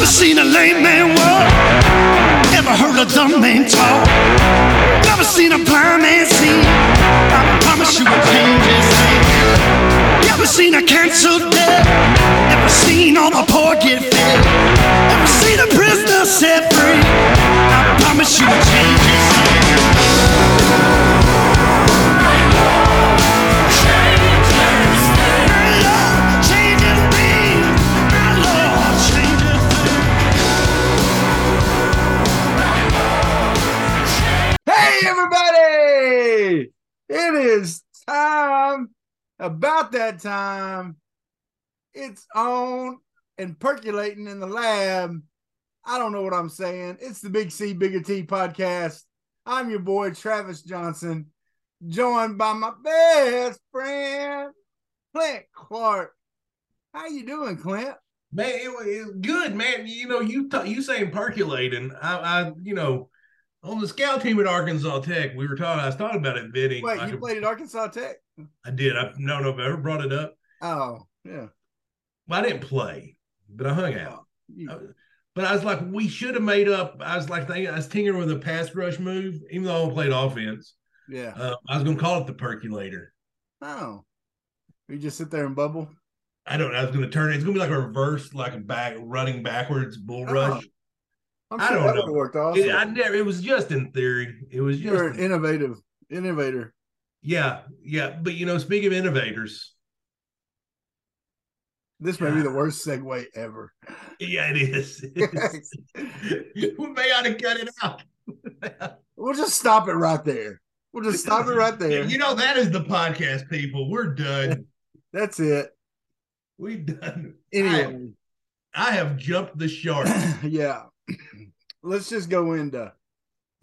Never seen a lame man walk. Never heard a dumb man talk. Never seen a blind man see. I promise you will change his name. Never seen a canceled debt. Never seen all the poor get fed. Never seen a prisoner set free. I promise you It is time, about that time. It's on and percolating in the lab. I don't know what I'm saying. It's the Big C, Bigger T podcast. I'm your boy, Travis Johnson, joined by my best friend, Clint Clark. How you doing, Clint? Man, it, was good, man. You know, you ta- you saying percolating. I, I, you know, on the scout team at Arkansas Tech, we were talking. I was talking about it bidding. Wait, like you a- played at Arkansas Tech? I did. I don't know if I ever brought it up. Oh, yeah. Well, I didn't play, but I hung out. But I was like, we should have made up. I was like, thinking, I was tinkering with a pass rush move, even though I played offense. yeah. Uh, I was going to call it the percolator. Oh. You just sit there and bubble? I don't. know. I was going to turn it. It's going to be like a reverse, like a back running backwards bull Oh, rush. I'm I don't know. worked awesome. It, I never. It was just in theory. It was just. You're an innovative innovator. Yeah, yeah. But you know, speaking of innovators, This may be the worst segue ever. yeah, it is. we may ought to cut it out. We'll just stop it right there. We'll just stop it right there. You know, that is the podcast, people. We're done. That's it. We've done. Anyway, I, I have jumped the shark. yeah. Let's just go into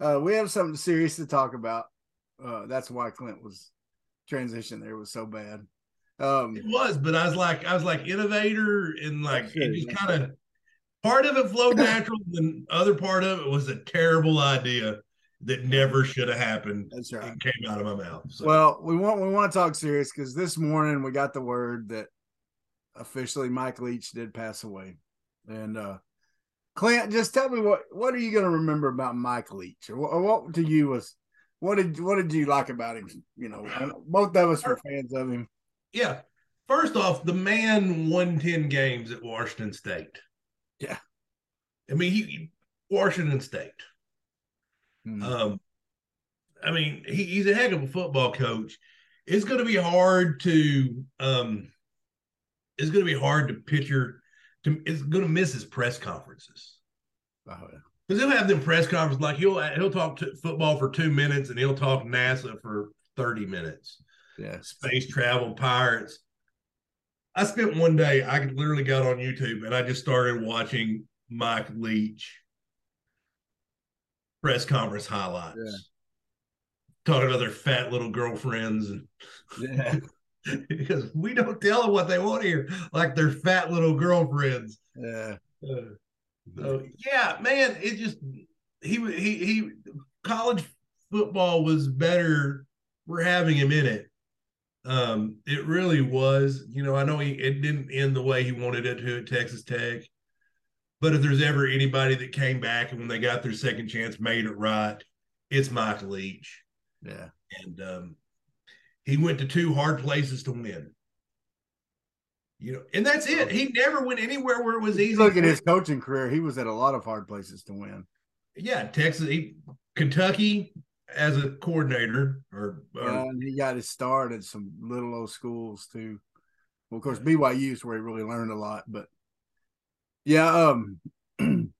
uh we have something serious to talk about. Uh that's why Clint was transition there was so bad. Um It was, but I was like, I was like innovator, and like Sure, it just kind of part of it flowed natural, and the other part of it was a terrible idea that never should have happened. that's right. It came out of my mouth. So. Well, we want we want to talk serious because this morning we got the word that officially Mike Leach did pass away, and uh Clint, just tell me what what are you going to remember about Mike Leach, or what, or what to you was what did what did you like about him? You know, both of us were fans of him. Yeah. First off, the man won 10 games at Washington State. Yeah. I mean, he Washington State. Hmm. Um, I mean, he, he's a heck of a football coach. It's going to be hard to um, it's going to be hard to picture. It's going to miss his press conferences Oh, yeah. because he'll have them press conferences like he'll he'll talk to football for two minutes and he'll talk NASA for thirty minutes yeah. space travel pirates. I spent one day, I literally got on YouTube and I just started watching Mike Leach press conference highlights. Yeah. Talking about their fat little girlfriends and Yeah. because we don't tell them what they want here, like their fat little girlfriends. Yeah. Uh, so yeah, man, it just he he he college football was better. We're having him in it. Um, it really was. You know, I know he it didn't end the way he wanted it to at Texas Tech, but if there's ever anybody that came back and when they got their second chance made it right, it's Mike Leach. Yeah. And um, he went to two hard places to win. You know, and that's it. He never went anywhere where it was easy. Look at his coaching career. He was at a lot of hard places to win. yeah, Texas, he, Kentucky as a coordinator, or, or Yeah, he got his start at some little old schools too. Well, of course, BYU is where he really learned a lot. But yeah, um,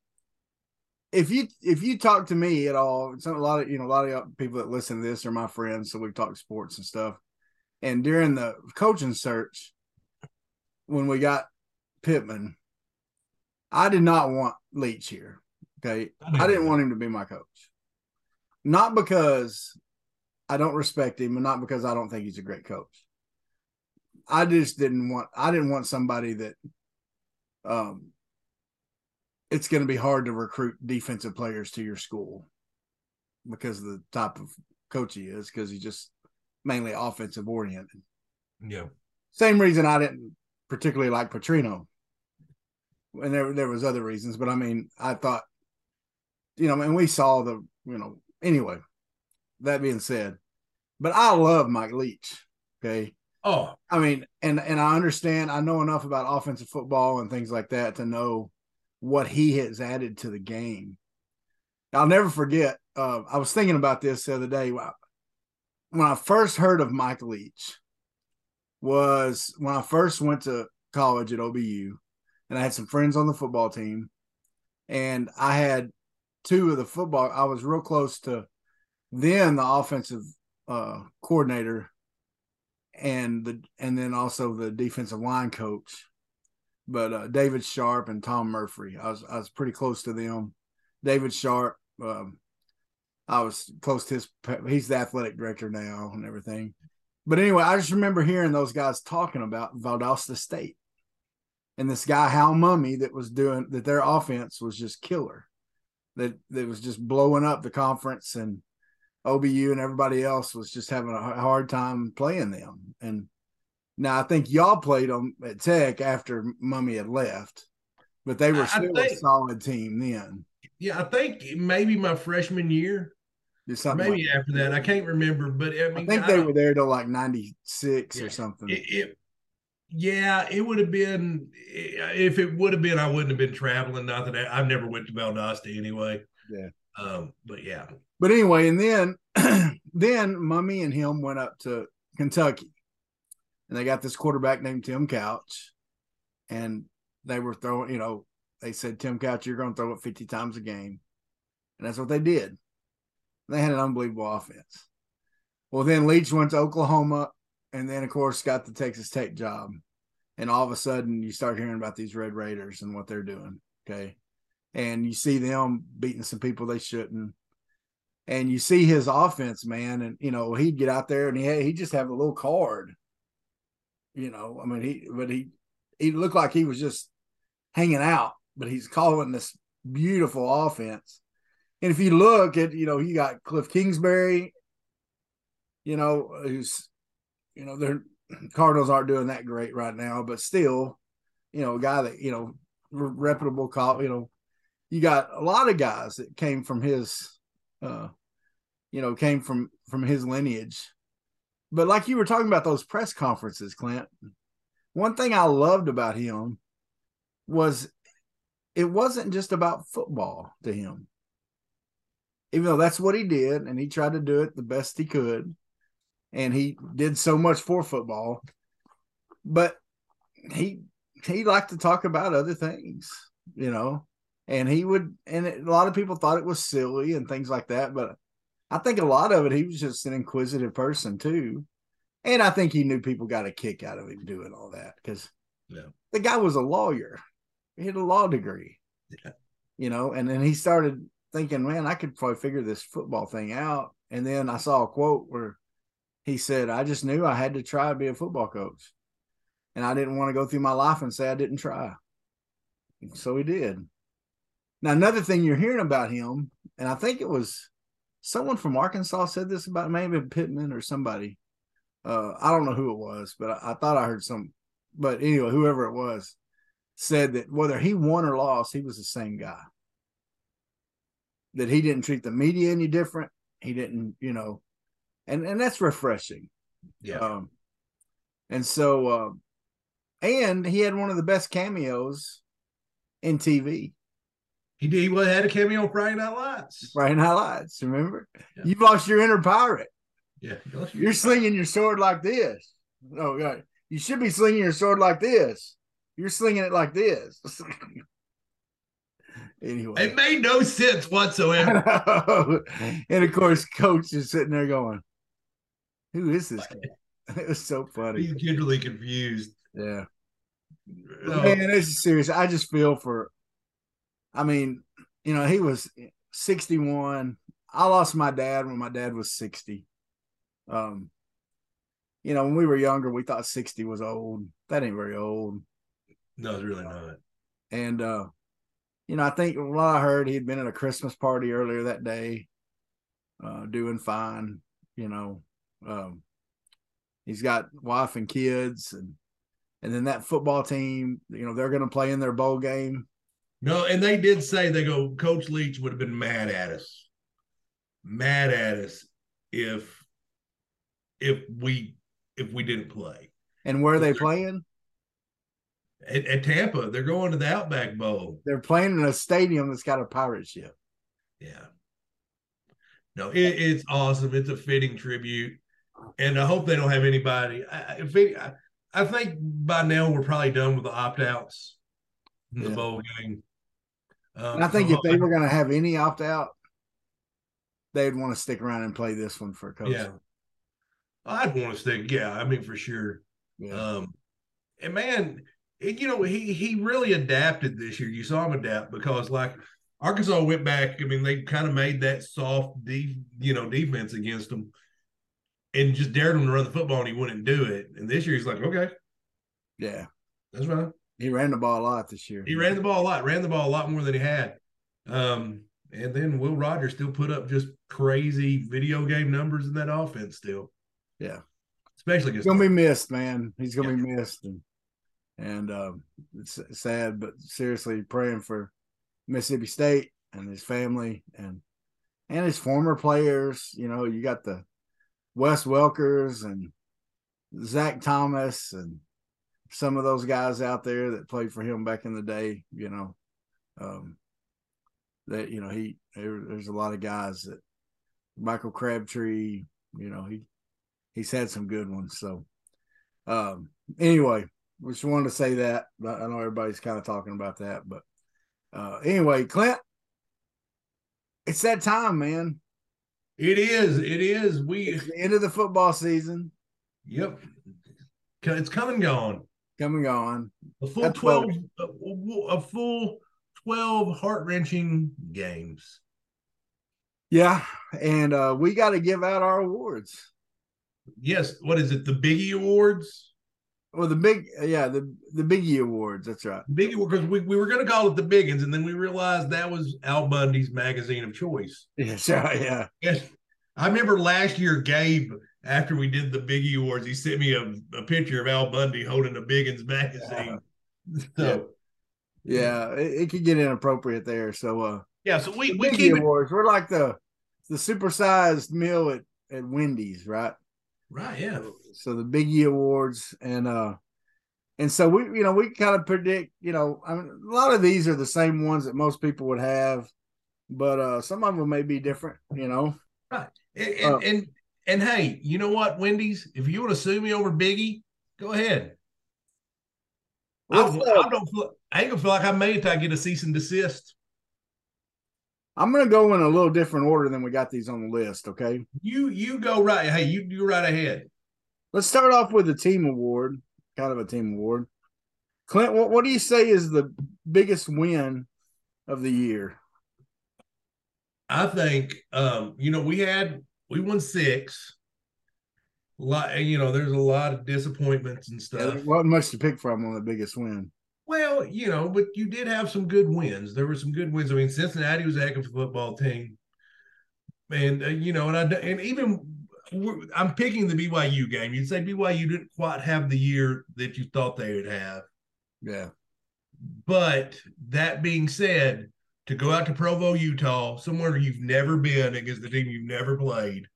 if you if you talk to me at all, some a lot of you know a lot of people that listen to this are my friends, so we talk sports and stuff. And during the coaching search, when we got Pittman, I did not want Leach here. Okay, I didn't want him to be my coach. Not because I don't respect him and not because I don't think he's a great coach. I just didn't want I didn't want somebody that um it's going to be hard to recruit defensive players to your school because of the type of coach he is because he just mainly offensive oriented. yeah, Same reason I didn't particularly like Petrino. and there there was other reasons, but I mean, I thought, you know, and we saw the, you know, anyway. That being said, but I love Mike Leach. Okay. Oh, I mean, and and I understand. I know enough about offensive football and things like that to know what he has added to the game. I'll never forget. Uh, I was thinking about this the other day when I first heard of Mike Leach. Was when I first went to college at OBU, and I had some friends on the football team, and I had two of the football. I was real close to then the offensive uh, coordinator and the and then also the defensive line coach. But uh, David Sharp and Tom Murphy, I was I was pretty close to them. David Sharp, um, I was close to his. He's the athletic director now and everything. But anyway, I just remember hearing those guys talking about Valdosta State and this guy Hal Mumme that was doing that. Their offense was just killer. That that was just blowing up the conference and OBU and everybody else was just having a hard time playing them. And now I think y'all played them at Tech after Mumme had left, but they were still think, a solid team then. Yeah, I think maybe my freshman year. Maybe like after that. that. I can't remember, but I, mean, I think I, they were there till like '96 yeah, or something. It, it, yeah, it would have been if it would have been. I wouldn't have been traveling. Not that I, I never went to Valdosta anyway. Yeah. Um, but yeah. But anyway, and then then Mumme and him went up to Kentucky, and they got this quarterback named Tim Couch, and they were throwing. You know, they said Tim Couch, you're going to throw it 50 times a game, and that's what they did. They had an unbelievable offense. Well, then Leach went to Oklahoma, and then of course got the Texas Tech job, and all of a sudden you start hearing about these Red Raiders and what they're doing. Okay, and you see them beating some people they shouldn't and you see his offense, man, and you know he'd get out there and he he just have a little card, you know. I mean, he but he he looked like he was just hanging out, but he's calling this beautiful offense. And if you look at, you know, you got Cliff Kingsbury, you know, who's, you know, their Cardinals aren't doing that great right now, but still, you know, a guy that you know reputable call, you know, you got a lot of guys that came from his uh you know, came from from his lineage. But like you were talking about those press conferences, Clint, one thing I loved about him was it wasn't just about football to him. Even though that's what he did, and he tried to do it the best he could, and he did so much for football, but he he liked to talk about other things, you know, and he would, and it, a lot of people thought it was silly and things like that, but I think a lot of it, he was just an inquisitive person too. And I think he knew people got a kick out of him doing all that because yeah. the guy was a lawyer. He had a law degree. Yeah. You know, and then he started thinking, man, I could probably figure this football thing out. And then I saw a quote where he said, I just knew I had to try to be a football coach. And I didn't want to go through my life and say I didn't try. So he did. Now, another thing you're hearing about him, and I think it was someone from Arkansas said this about maybe Pittman or somebody. Uh, I don't know who it was, but I, I, thought I heard some. But anyway, whoever it was said that whether he won or lost, he was the same guy. That he didn't treat the media any different. He didn't, you know, and and that's refreshing. Yeah. Um, and so, uh, and he had one of the best cameos in TV. He did. He had a cameo on Friday Night Lights. Friday Night Lights. Remember? Yeah. You've lost your inner pirate. Yeah. You're slinging your sword like this. Oh, God. You should be slinging your sword like this. You're slinging it like this. anyway, it made no sense whatsoever. and of course, Coach is sitting there going, "Who is this guy?" it was so funny. He's literally confused. Yeah. Oh. Man, is serious. I just feel for I mean, you know, he was 61. I lost my dad when my dad was 60. Um, you know, when we were younger, we thought 60 was old. That ain't very old. No, it's really not. And uh, you know, I think what I heard he'd been at a Christmas party earlier that day, uh, doing fine, you know. Um, he's got wife and kids and and then that football team, you know, they're going to play in their bowl game. No, and they did say they go. Coach Leach would have been mad at us, mad at us if if we if we didn't play. And where are they playing? At, at Tampa, they're going to the Outback Bowl. They're playing in a stadium that's got a pirate ship. Yeah. No, it, it's awesome. It's a fitting tribute, and I hope they don't have anybody. I, if it, I, I think by now we're probably done with the opt outs in the Yeah. bowl game. Um, I think so if they were going to have any opt out, they'd want to stick around and play this one for a coach. Yeah. I'd want to stick. Yeah, I mean for sure. Yeah. Um, and man, you know he he really adapted this year. You saw him adapt because like Arkansas went back. I mean they kind of made that soft, deep, you know, defense against them, and just dared him to run the football, and he wouldn't do it. And this year he's like, okay, yeah. that's fine. He ran the ball a lot this year. He ran the ball a lot, ran the ball a lot more than he had. Um, and then Will Rogers still put up just crazy video game numbers in that offense still. Yeah. Especially He's gonna be missed, man. He's gonna be missed, and and um, it's sad, but seriously, praying for Mississippi State and his family and and his former players. You know, you got the Wes Welkers and Zach Thomas and some of those guys out there that played for him back in the day. You know, um, that you know he there, there's a lot of guys that Michael Crabtree. You know, he he's had some good ones. So, um, anyway, just wanted to say that. But I know everybody's kind of talking about that, but uh, anyway, Clint, it's that time, man. It is. It is. We. It's the end of the football season Yep. It's come and gone. coming on. A full That's twelve. A, a full twelve heart wrenching games. Yeah, and uh, we got to give out our awards. Yes. What is it? The Biggie Awards. Well, the big, yeah, the the Biggie Awards. That's right. Biggie because we, we were going to call it the Biggins, and then we realized that was Al Bundy's magazine of choice. Yeah, sure, yeah, Yes. I remember last year, Gabe, after we did the Biggie Awards, he sent me a, a picture of Al Bundy holding a Biggins magazine. So, yeah. It, it could get inappropriate there. So, uh, yeah, so we, we Biggie keep it Awards. We're like the the supersized meal at at Wendy's, right? right. Yeah. So the Biggie Awards, and uh, and so we, you know, we kind of predict, you know, I mean, a lot of these are the same ones that most people would have, but uh, some of them may be different, you know. Right. And, and, Uh, and, and hey, you know what, Wendy's? If you want to sue me over Biggie, go ahead. I, uh, I don't feel, I ain't gonna feel like I made it till I get a cease and desist. I'm gonna go in a little different order than we got these on the list. Okay, You you go right. Hey, you you right ahead. Let's start off with the team award, kind of a team award. Clint, what, what do you say is the biggest win of the year? I think um, you know, we had we won six. A lot, you know, there's a lot of disappointments and stuff. there wasn't much to pick from on the biggest win. Well, you know, but you did have some good wins. There were some good wins. I mean, Cincinnati was a heck of a football team, and uh, you know, and I and even I'm picking the BYU game. You'd say BYU didn't quite have the year that you thought they would have. Yeah, But that being said, to go out to Provo, Utah, somewhere you've never been against the team you've never played,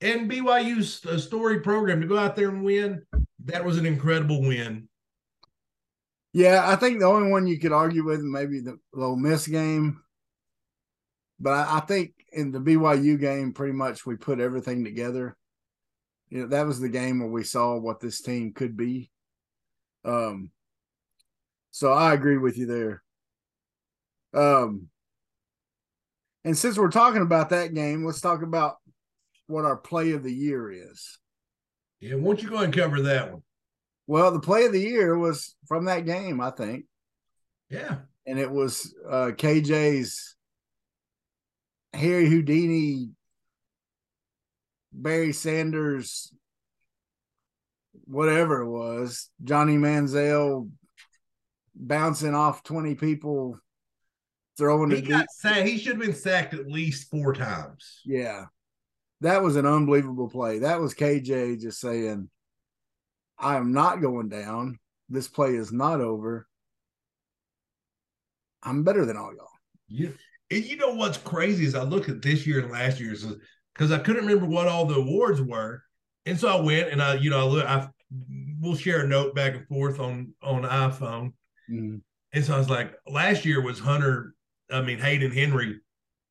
and BYU's a story program to go out there and win, that was an incredible win. yeah. I think the only one you could argue with maybe the Ole Miss game, but I, I think in the BYU game, pretty much we put everything together. You know, that was the game where we saw what this team could be. Um, so I agree with you there. Um, and since we're talking about that game, let's talk about what our play of the year is. Yeah, why don't you go ahead and cover that one? Well, the play of the year was from that game, I think, Yeah. and it was uh, KJ's Harry Houdini, Barry Sanders, whatever it was, Johnny Manziel bouncing off twenty people, throwing He it deep. got sacked. He should have been sacked at least four times. Yeah. That was an unbelievable play. That was KJ just saying, I am not going down. this play is not over. I'm better than all y'all. Yeah. And you know what's crazy is I look at this year and last year's because I couldn't remember what all the awards were. And so I went and I, you know, I look, I we'll share a note back and forth on on iPhone. Mm-hmm. And so I was like, last year was Hunter, I mean Hayden Henry,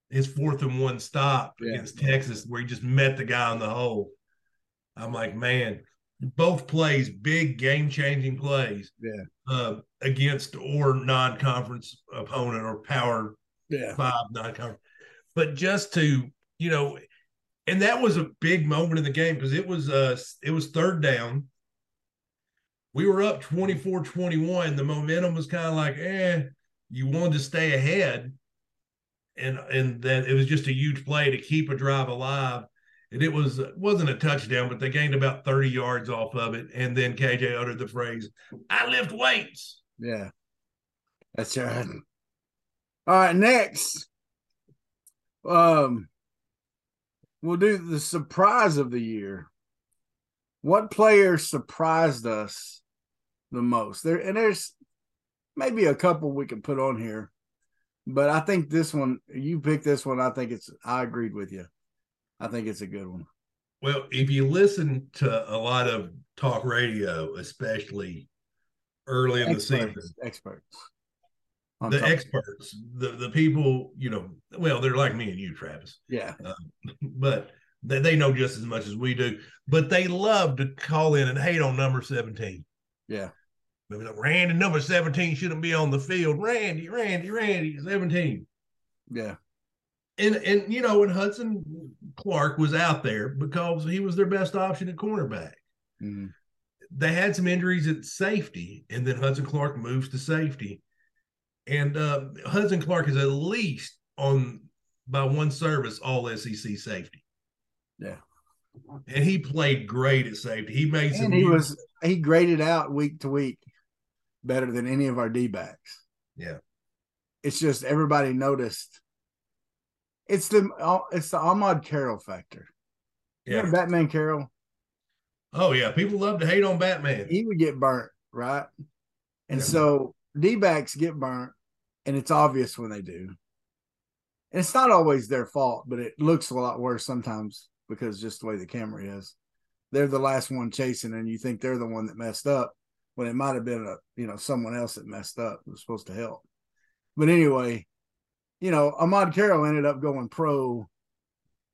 his fourth and one stop yeah. against Texas, where he just met the guy on the hole. I'm like, man, both plays, big game changing plays. Yeah. Uh, against or non conference opponent or power yeah. five non conference. But just to, you know, and that was a big moment in the game because it was uh it was third down. We were up 24-21. The momentum was kind of like, eh, you wanted to stay ahead. And and then it was just a huge play to keep a drive alive and it was wasn't a touchdown, but they gained about 30 yards off of it. And then KJ uttered the phrase, I lift weights. Yeah. That's right. All right, next. Um we'll do the surprise of the year. What player surprised us the most? There and there's maybe a couple we can put on here, but I think this one, you picked this one. I think it's I agreed with you. I think it's a good one. Well, if you listen to a lot of talk radio, especially early in experts, the season, experts, the experts, the the people, you know, well, they're like me and you, Travis. Yeah, uh, but they, they know just as much as we do. But they love to call in and hate on number seventeen. Yeah, Maybe like, Randy number seventeen shouldn't be on the field. Randy, Randy, Randy, seventeen. Yeah, and and you know, and Hudson Clark was out there because he was their best option at cornerback. Mm-hmm. They had some injuries at safety, and then Hudson Clark moves to safety. And uh, Hudson Clark is at least on by one service all SEC safety. Yeah. And he played great at safety. He made some. And he was he graded out week to week better than any of our D backs. Yeah. It's just everybody noticed it's the uh, it's the Ahmad Carroll factor. Yeah, Batman Carroll. Oh yeah, people love to hate on Batman. He would get burnt, right? And yeah. so D backs get burnt, and it's obvious when they do. And it's not always their fault, but it looks a lot worse sometimes because just the way the camera is. They're the last one chasing, and you think they're the one that messed up when it might have been a you know someone else that messed up was supposed to help. But anyway, you know, Ahmad Carroll ended up going pro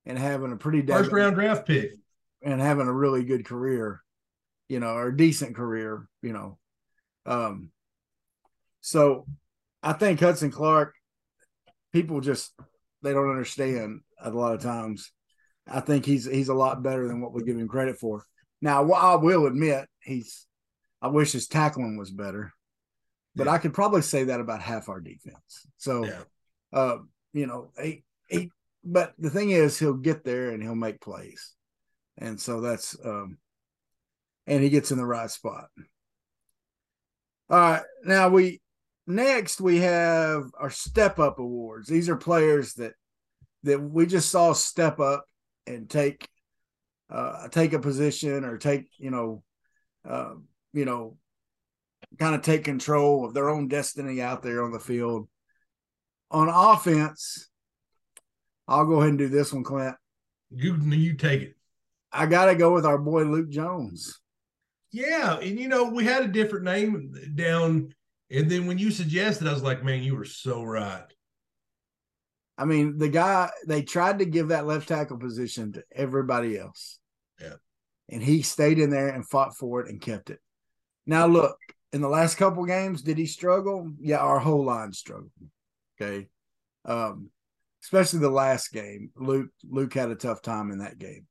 and having a pretty first round draft pick and having a really good career, you know, or decent career, you know. Um, so I think Hudson Clark, people just they don't understand a lot of times. I think he's he's a lot better than what we give him credit for. Now, I will admit he's. I wish his tackling was better, but yeah. I could probably say that about half our defense. So yeah uh, you know, he, he, but the thing is, he'll get there and he'll make plays. And so that's, um, and he gets in the right spot. All right. Now we, next we have our step up awards. These are players that, that we just saw step up and take, uh, take a position or take, you know, uh, you know, kind of take control of their own destiny out there on the field on offense, I'll go ahead and do this one, Clint. You you take it. I got to go with our boy Luke Jones. Yeah, and you know we had a different name down, and then when you suggested, I was like, man, you were so right. I mean, the guy they tried to give that left tackle position to everybody else. Yeah. And he stayed in there and fought for it and kept it. Now look, in the last couple games, did he struggle? Yeah, our whole line struggled. Okay. Um, especially the last game. Luke Luke had a tough time in that game.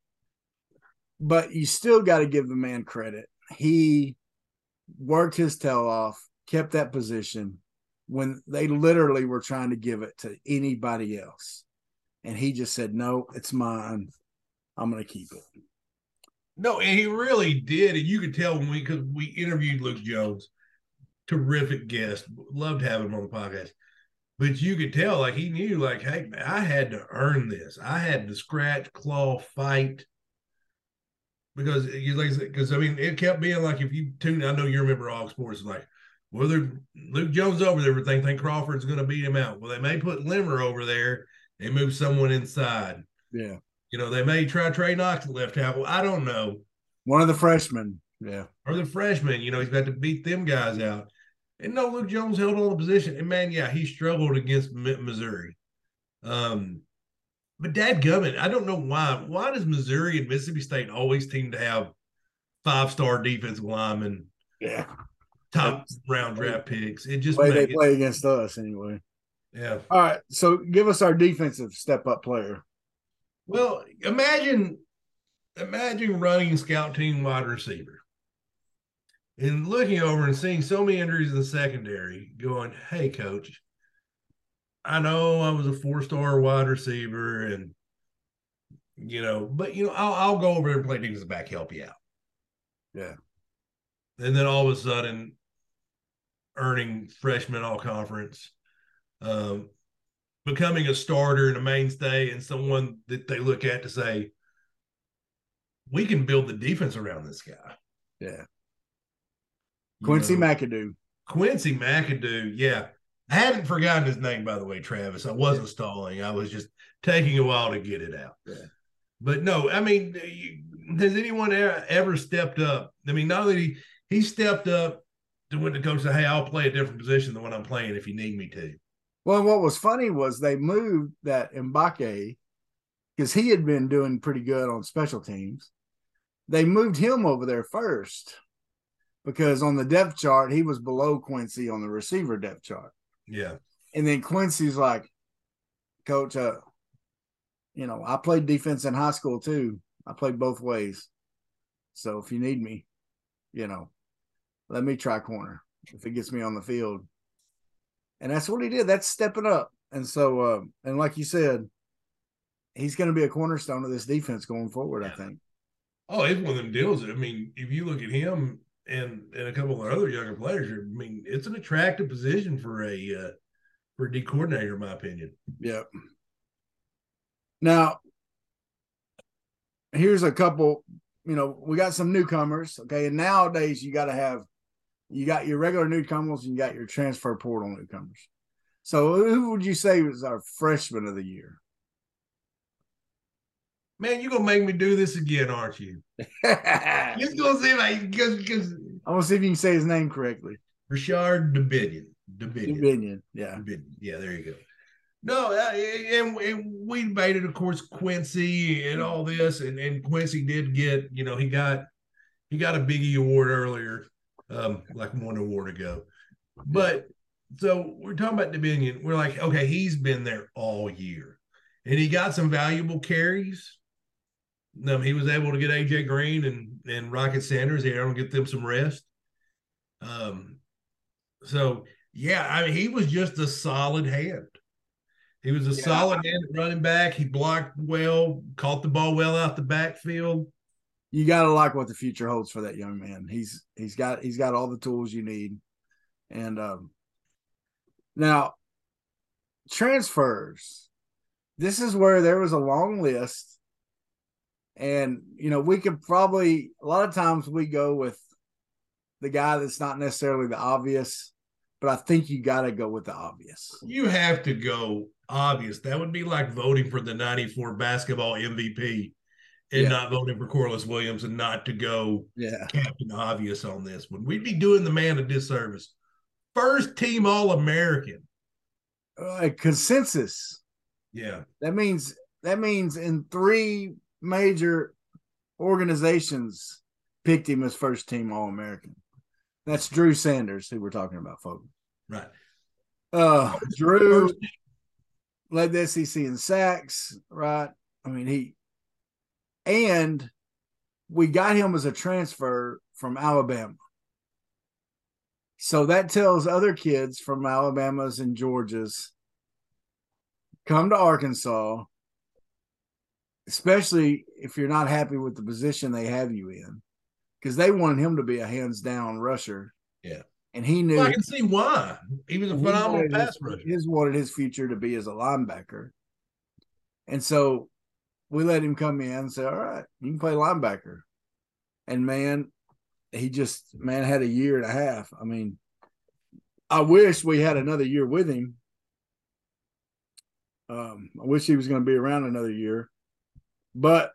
But you still got to give the man credit. He worked his tail off, kept that position when they literally were trying to give it to anybody else. And he just said, No, it's mine. I'm going to keep it. No, and he really did. And you could tell when we, because we interviewed Luke Jones, terrific guest. Loved having him on the podcast but you could tell like he knew like hey i had to earn this i had to scratch claw fight because you like because I mean it kept being like if you tune I know you remember all sports like well they're Luke Jones over there everything think Crawford's gonna beat him out. Well they may put Limmer over there and move someone inside. Yeah. You know, they may try Trey Knox at left tackle. I don't know. One of the freshmen. Yeah. Or the freshmen, you know, he's got to beat them guys out. And no, Luke Jones held on the position. And man, yeah, he struggled against Missouri. Um, but Dad Gummit, I don't know why. Why does Missouri and Mississippi State always seem to have five star defensive linemen? Yeah. Top round draft picks. It just way they play against us anyway. Yeah. All right. So give us our defensive step up player. Well, imagine imagine running scout team wide receiver and looking over and seeing so many injuries in the secondary, going, "Hey, coach, I know I was a four-star wide receiver, and you know, but you know, I'll, I'll go over and play defensive back, help you out." Yeah. And then all of a sudden, earning freshman all conference, um, becoming a starter and a mainstay, and someone that they look at to say, "We can build the defense around this guy." Yeah. Quincy know, McAdoo. Quincy McAdoo, yeah. I hadn't forgotten his name, by the way, Travis. I wasn't stalling. I was just taking a while to get it out. Yeah. But no, I mean, has anyone ever stepped up? I mean, not that he he stepped up to when the coach said, "Hey, I'll play a different position than what I'm playing if you need me to." Well, what was funny was they moved that Mbake because he had been doing pretty good on special teams. They moved him over there first because on the depth chart he was below Quincy on the receiver depth chart. Yeah. And then Quincy's like, Coach, uh, you know, I played defense in high school too. I played both ways. So if you need me, you know, let me try corner if it gets me on the field. And that's what he did. That's stepping up. And so, uh, and like you said, he's going to be a cornerstone of this defense going forward, yeah. I think. Oh, it's one of them deals. I mean, if you look at him, and and a couple of other younger players. I mean, it's an attractive position for a uh, for a D coordinator, in my opinion. Yep. Now, here's a couple. You know, we got some newcomers. Okay, and nowadays you got to have you got your regular newcomers and you got your transfer portal newcomers. So, who would you say was our freshman of the year? Man, you're gonna make me do this again, aren't you? you're gonna see if I because because I want to see if you can say his name correctly. Richard. Dubinion. Dubinion. Yeah. Yeah, there you go. No, uh, and, and, we debated, of course, Quincy and all this, and, and Quincy did get, you know, he got he got a Biggie award earlier, um, like one award ago. But so we're talking about Dubinion. We're like, okay, he's been there all year, and he got some valuable carries um, he was able to get AJ Green and and Rocket Sanders here and get them some rest. Um, so yeah, I mean he was just a solid hand. He was a yeah. solid hand running back. He blocked well, caught the ball well out the backfield. You gotta like what the future holds for that young man. He's he's got he's got all the tools you need. And um now transfers. This is where there was a long list and, you know, we could probably, a lot of times we go with the guy that's not necessarily the obvious, but I think you got to go with the obvious. You have to go obvious. That would be like voting for the 94 basketball MVP and yeah. not voting for Corliss Williamson and not to go yeah. Captain Obvious on this one. We'd be doing the man a disservice. First team All American. Uh, consensus. Yeah. That means that means in three major organizations picked him as first team All American. That's Drew Sanders, who we're talking about, folks. Right. Uh, Drew led the SEC in sacks, right? I mean, he, and we got him as a transfer from Alabama. So that tells other kids from Alabama's and Georgia's come to Arkansas, especially if you're not happy with the position they have you in, because they wanted him to be a hands down rusher. Yeah. And he knew well, I can see why. He was a phenomenal pass his, rusher. His wanted his future to be as a linebacker. And so we let him come in and say, All right, you can play linebacker. and man, he just man had a year and a half. I mean, I wish we had another year with him. Um, I wish he was going to be around another year, but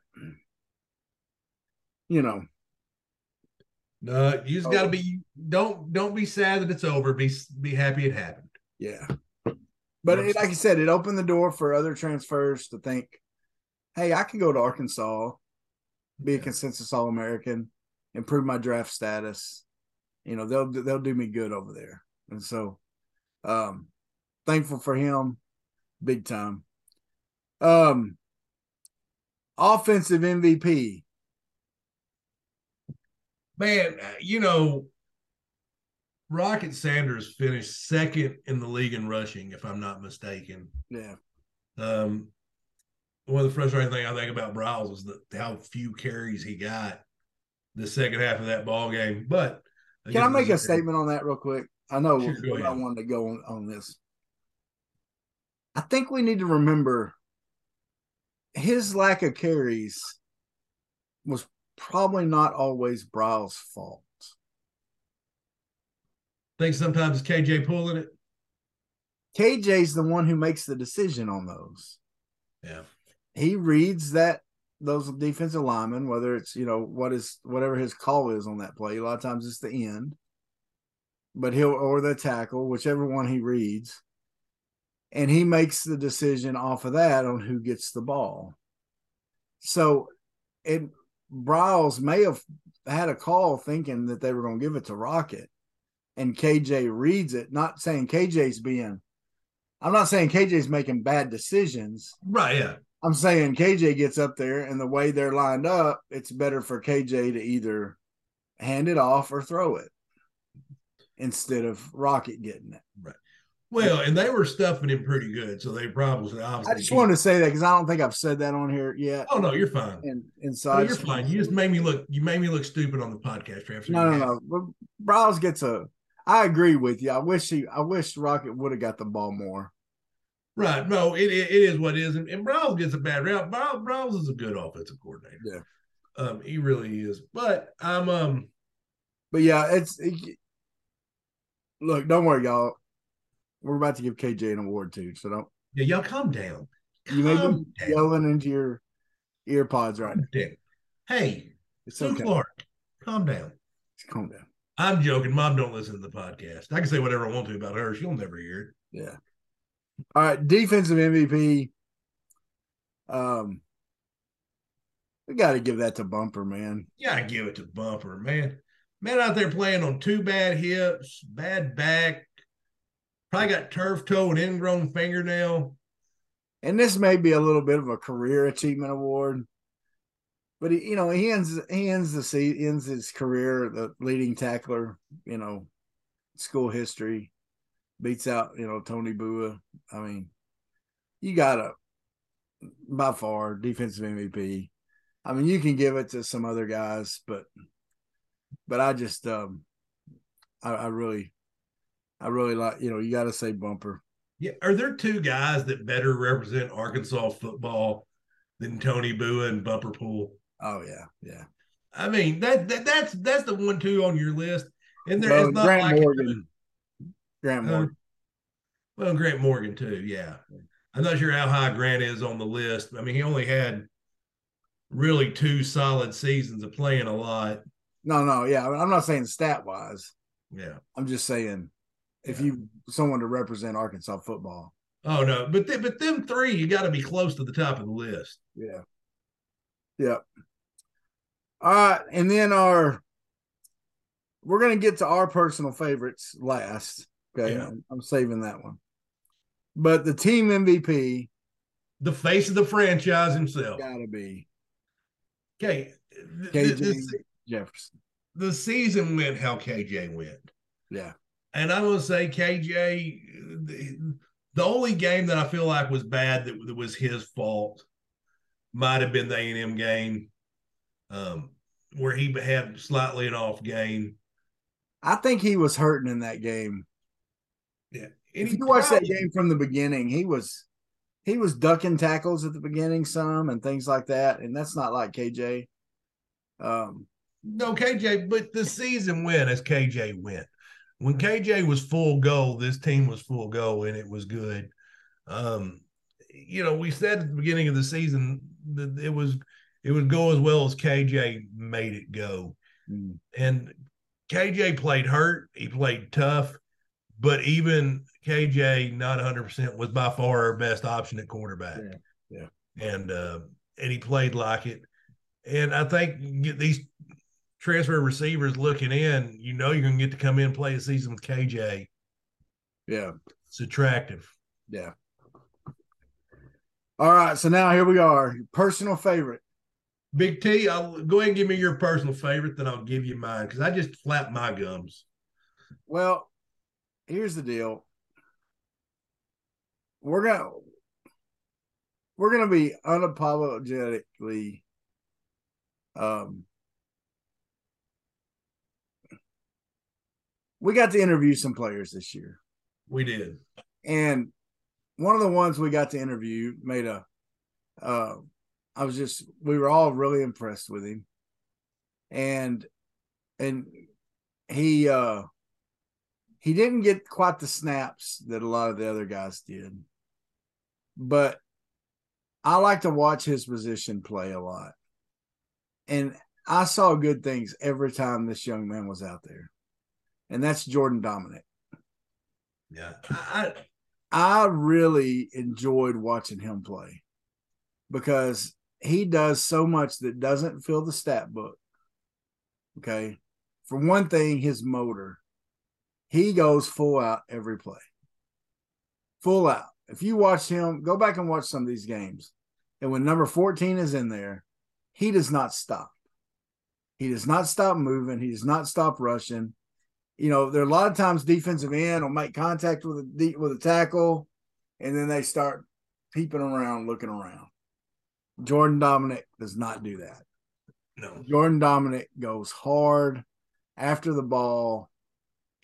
you know, no, you just got to be don't don't be sad that it's over. Be be happy it happened. Yeah, but it, like I said, it opened the door for other transfers to think, hey, I can go to Arkansas, be a consensus All American, improve my draft status. You know, they'll they'll do me good over there, and so um, thankful for him, big time. Um, offensive MVP. Man, you know, Rocket Sanders finished second in the league in rushing, if I'm not mistaken. Yeah. Um, one of the frustrating things I think about Briles is that how few carries he got the second half of that ball game. But can I make a statement on that real quick? I know sure, I wanted to go on, on this. I think we need to remember his lack of carries was probably not always Briles' fault. Think sometimes it's KJ pulling it. KJ's the one who makes the decision on those. Yeah. He reads that those defensive linemen, whether it's, you know, what is whatever his call is on that play. A lot of times it's the end. But he'll or the tackle, whichever one he reads. And he makes the decision off of that on who gets the ball. So it Briles may have had a call thinking that they were going to give it to Rocket, and KJ reads it, not saying KJ's being, I'm not saying KJ's making bad decisions. Right. Yeah. I'm saying KJ gets up there, and the way they're lined up, it's better for KJ to either hand it off or throw it instead of Rocket getting it. Right. Well, and they were stuffing him pretty good, so they probably. I just wanted to say that because I don't think I've said that on here yet. Oh no, you're fine. And inside, no, you're fine. You just made me look. You made me look stupid on the podcast. Travis. No, no, no. But Briles gets a. I agree with you. I wish he. I wish Rocket would have got the ball more. Right. No, it it is what it is, and, and Briles gets a bad rap. Browns, Briles is a good offensive coordinator. Yeah. Um, he really is. But I'm um. But yeah, it's. It, look, don't worry, y'all we're about to give KJ an award too, so don't. Yeah, y'all calm down. Calm you may be yelling into your ear pods right now. Hey, it's Sue okay. Clark, calm down. Calm down. I'm joking. Mom don't listen to the podcast. I can say whatever I want to about her. She'll never hear it. Yeah. All right. Defensive MVP. Um, we got to give that to Bumper, man. Yeah, I give it to Bumper, man. Man out there playing on two bad hips, bad back, Probably got turf toe and ingrown fingernail. And this may be a little bit of a career achievement award, but he, you know, he ends he ends the season, ends his career the leading tackler. You know, school history beats out you know Tony Bua. I mean, you got a by far defensive MVP. I mean, you can give it to some other guys, but but I just um I, I really I really like, you know, you got to say bumper. Yeah. Are there two guys that better represent Arkansas football than Tony Bua and Bumper Pool? Oh yeah, yeah. I mean that, that that's that's the one two on your list, and there well, is not Grant like Morgan. Grant uh, Morgan. Uh, well, Grant Morgan too. Yeah. I'm not sure how high Grant is on the list. I mean, he only had really two solid seasons of playing a lot. No, no, yeah. I'm not saying stat wise. Yeah. I'm just saying if you someone to represent Arkansas football. Oh no, but th- but them three, you got to be close to the top of the list. Yeah. Yep. All right, and then our we're gonna get to our personal favorites last. Okay, yeah. I'm, I'm saving that one. But the team MVP, the face of the franchise himself, gotta be. Okay, KJ Jefferson. The season went how KJ went. Yeah. And I'm to say KJ, the, the, only game that I feel like was bad that, that was his fault might have been the A&M game um, where he had slightly an off game. I think he was hurting in that game. Yeah. And if you watch that game from the beginning, he was he was ducking tackles at the beginning some and things like that. And that's not like KJ. Um, no KJ, but the season went as KJ went. When KJ was full goal, this team was full goal and it was good. Um, you know, we said at the beginning of the season that it was it would go as well as KJ made it go. Mm. And KJ played hurt, he played tough, but even KJ not 100% was by far our best option at quarterback. Yeah. yeah. And uh and he played like it. And I think these transfer receivers looking in, you know you're going to get to come in and play a season with KJ. Yeah. It's attractive. Yeah. All right, so now here we are. Personal favorite. Big T, I'll go ahead and give me your personal favorite, then I'll give you mine because I just flap my gums. Well, here's the deal. We're gonna we're gonna be unapologetically um we got to interview some players this year. We did. And one of the ones we got to interview made a uh I was just we were all really impressed with him. And and he uh he didn't get quite the snaps that a lot of the other guys did. But I like to watch his position play a lot. And I saw good things every time this young man was out there. And that's Jordan Domineck. Yeah. I I really enjoyed watching him play because he does so much that doesn't fill the stat book. Okay. For one thing, his motor, he goes full out every play. Full out. If you watch him, go back and watch some of these games. And when number 14 is in there, he does not stop. He does not stop moving. He does not stop rushing you know, there are a lot of times defensive end will make contact with a with a tackle, and then they start peeping around, looking around. Jordan Domineck does not do that. No. Jordan Domineck goes hard after the ball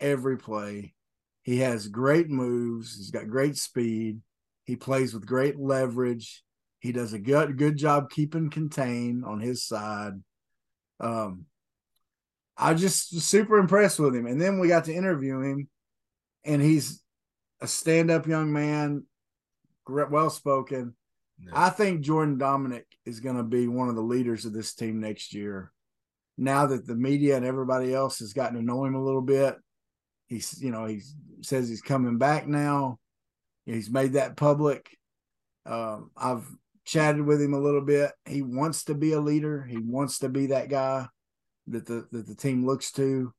every play. He has great moves. He's got great speed. He plays with great leverage. He does a good good job keeping contained on his side. Um, I just super impressed with him. And then we got to interview him, and he's a stand up young man, well spoken. I think Jordan Domineck is going to be one of the leaders of this team next year. Now that the media and everybody else has gotten to know him a little bit, he's you know he says he's coming back now. He's made that public. Um, I've chatted with him a little bit. He wants to be a leader. He wants to be that guy that the that the team looks to,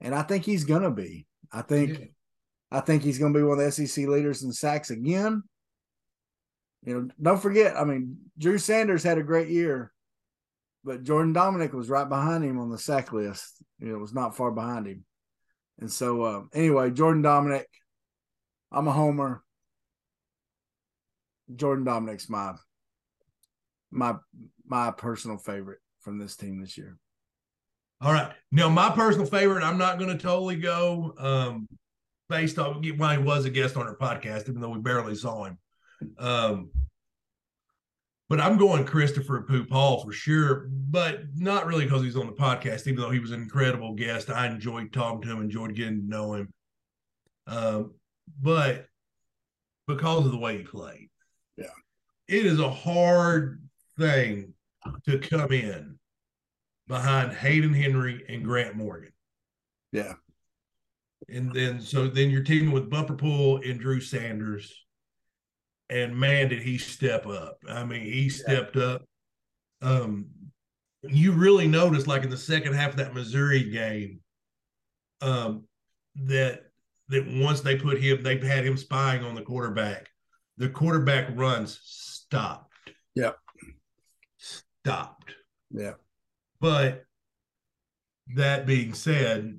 and I think he's gonna be. I think yeah. I think he's gonna be one of the SEC leaders in sacks again. You know, don't forget. I mean, Drew Sanders had a great year, but Jordan Domineck was right behind him on the sack list. You know, was not far behind him. And so, uh, anyway, Jordan Domineck, I'm a homer. Jordan Domineck's my my my personal favorite from this team this year. All right. Now, my personal favorite, I'm not going to totally go um, based on why he was a guest on our podcast, even though we barely saw him. Um, but I'm going Christopher Pooh Paul for sure, but not really because he's on the podcast, even though he was an incredible guest. I enjoyed talking to him, enjoyed getting to know him. Um, but because of the way he played. Yeah. It is a hard thing to come in behind Hayden Henry and Grant Morgan. Yeah. And then so then you're teaming with Bumper Pool and Drew Sanders. And man, did he step up. I mean, he stepped yeah. up. Um, you really noticed like in the second half of that Missouri game, um, that that once they put him, they had him spying on the quarterback. The quarterback runs stopped. Yep. Stopped. Yeah. But that being said,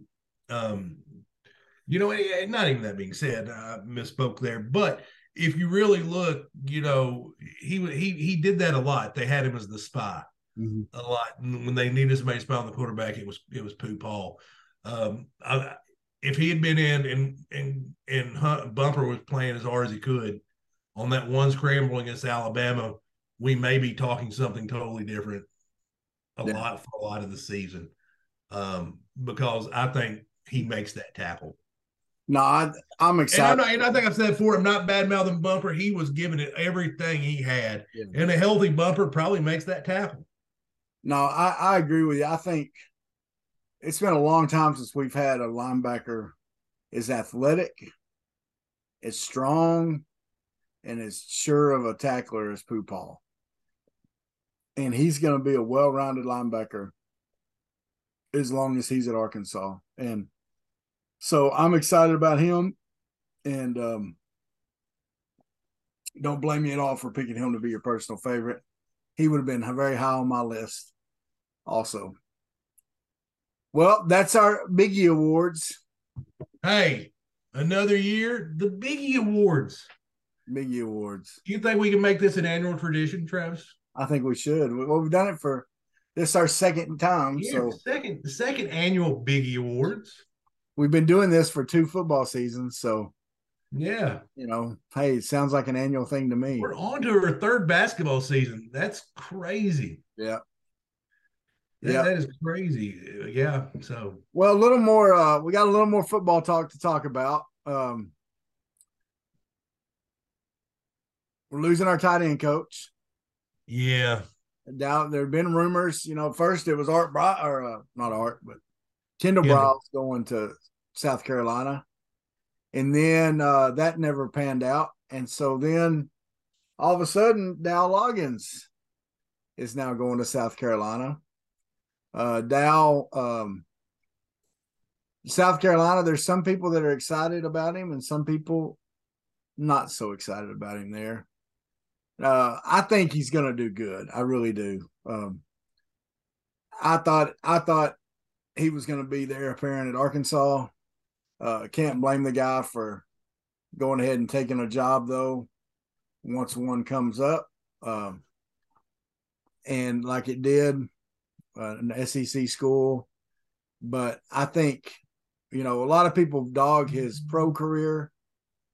um, you know, not even that being said, I misspoke there. But if you really look, you know, he he he did that a lot. They had him as the spy mm-hmm. a lot. And when they needed somebody to spy on the quarterback, it was it was Pooh Paul. Um, I, if he had been in and and and Hunt, Bumper was playing as hard as he could on that one scramble against Alabama, we may be talking something totally different a yeah. lot for a lot of the season. um, because I think he makes that tackle. No, I, I'm And, excited. I'm not, and I think I've said before, I'm not bad mouthing Bumper. He was giving it everything he had, Yeah. and a healthy Bumper probably makes that tackle. No, I, I agree with you. I think it's been a long time since we've had a linebacker is athletic, is strong, and is sure of a tackler as Pooh Paul. And he's going to be a well-rounded linebacker as long as he's at Arkansas. And so I'm excited about him. And um, don't blame me at all for picking him to be your personal favorite he would have been very high on my list also. Well, that's our Biggie Awards. Hey, another year, the Biggie Awards. Biggie Awards. Do you think we can make this an annual tradition, Travis? I think we should. We- Well, we've done it for this is our second time. Yeah, so second the second annual Biggie Awards. We've been doing this for two football seasons. So, Yeah, you know, hey, it sounds like an annual thing to me. we're on to our third basketball season. That's crazy. Yeah. That- Yeah. that is crazy. Yeah. So Well, a little more uh we got a little more football talk to talk about. Um we're losing our tight end coach. yeah, Doubt there have been rumors. You know, first it was Art Bry or uh, not Art, but Kendall. Briles going to South Carolina, and then uh, that never panned out. And so then all of a sudden, Dow Loggins is now going to South Carolina. Uh, Dow, um, South Carolina. There's some people that are excited about him, and some people not so excited about him there. Uh, I think he's going to do good. I really do. Um, I thought I thought he was going to be there apparent at Arkansas. Uh, can't blame the guy for going ahead and taking a job though. Once one comes up, um, and like it did, uh, an SEC school. But I think you know a lot of people dog his pro career,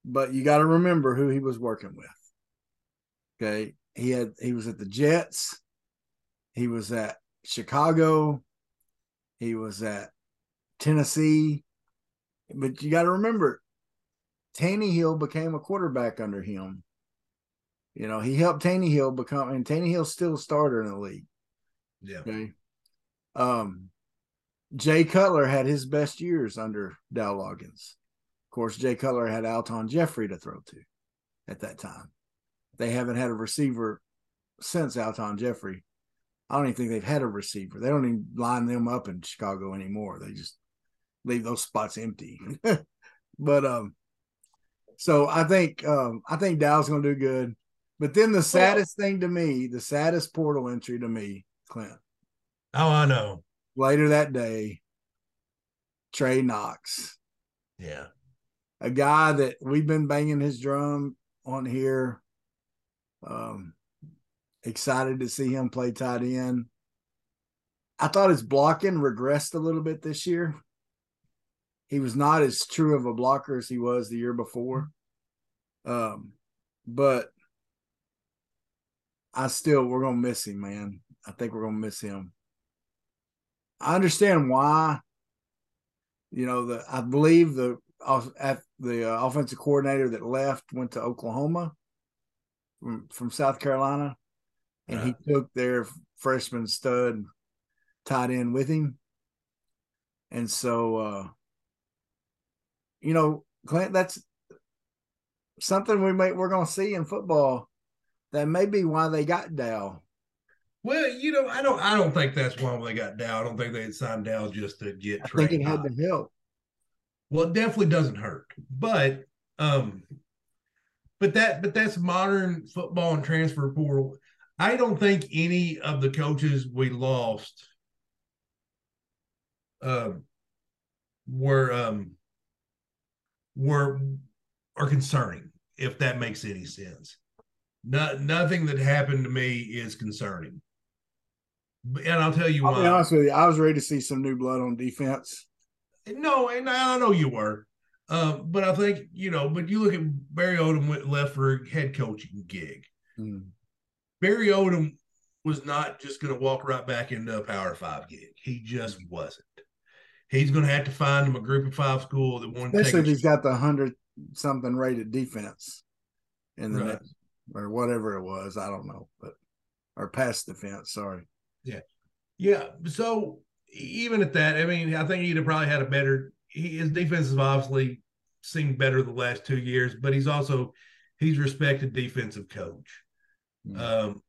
but you got to remember who he was working with. Okay. He had he was at the Jets. He was at Chicago. He was at Tennessee. But you got to remember, Tannehill became a quarterback under him. You know, he helped Tannehill become, and Tannehill's still a starter in the league. yeah. Okay. Um, Jay Cutler had his best years under Dow Loggins. Of course, Jay Cutler had Alshon Jeffery to throw to at that time. They haven't had a receiver since Alshon Jeffery. I don't even think they've had a receiver. They don't even line them up in Chicago anymore. They just leave those spots empty. but um, so I think um I think Dow's gonna do good. But then the saddest thing to me, the saddest portal entry to me, Clint, Oh, I know. later that day, Trey Knox, Yeah. a guy that we've been banging his drum on here. Um, excited to see him play tight end. I thought his blocking regressed a little bit this year. He was not as true of a blocker as he was the year before. Um, but I still we're gonna miss him, man. I think we're gonna miss him. I understand why. You know, the I believe the at the uh, offensive coordinator that left went to Oklahoma from from South Carolina, and Right. he took their freshman stud tight end with him. And so, uh, you know, Clint, that's something we may we're going to see in football. That may be why they got Dow. Well, you know, I don't. I don't think that's why they got Dow. I don't think they had signed Dow just to get I think it had to help. Well, it definitely doesn't hurt, but um, but that but that's modern football and transfer portal. I don't think any of the coaches we lost um were um were are concerning if that makes any sense. No, nothing that happened to me is concerning. And I'll tell you I'll why. be honest with you. I was ready to see some new blood on defense. No, and I know you were. Um, but I think, you know, but you look at Barry Odom went left for a head coaching gig. Barry Odom was not just going to walk right back into a power five gig. He just wasn't. he's going to have to find him a group of five school that won't Especially if he's got the hundred something rated defense in the Right. net or whatever it was. I don't know, but or pass defense. Sorry. Yeah, yeah. So even at that, I mean, I think he'd have probably had a better. He, his defense has obviously seemed better the last two years, but he's also he's respected defensive coach. Mm. Um,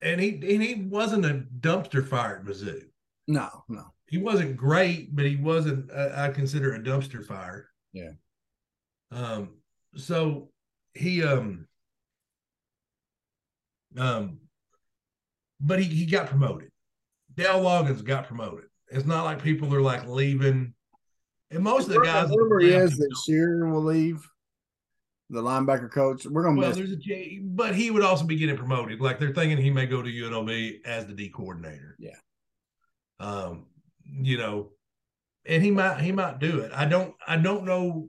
and he and he wasn't a dumpster fire at Mizzou. No, no. He wasn't great, but he wasn't. Uh, I consider a dumpster fire. Yeah. Um. So he um. Um. But he he got promoted. Dowell Loggins got promoted. It's not like people are like leaving. And most of the guys. The rumor is that Scherer will leave. The linebacker coach. We're gonna Well, miss. there's a J- but he would also be getting promoted. Like they're thinking he may go to UNLV as the D coordinator. Yeah. Um, you know, and he might he might do it. I don't I don't know.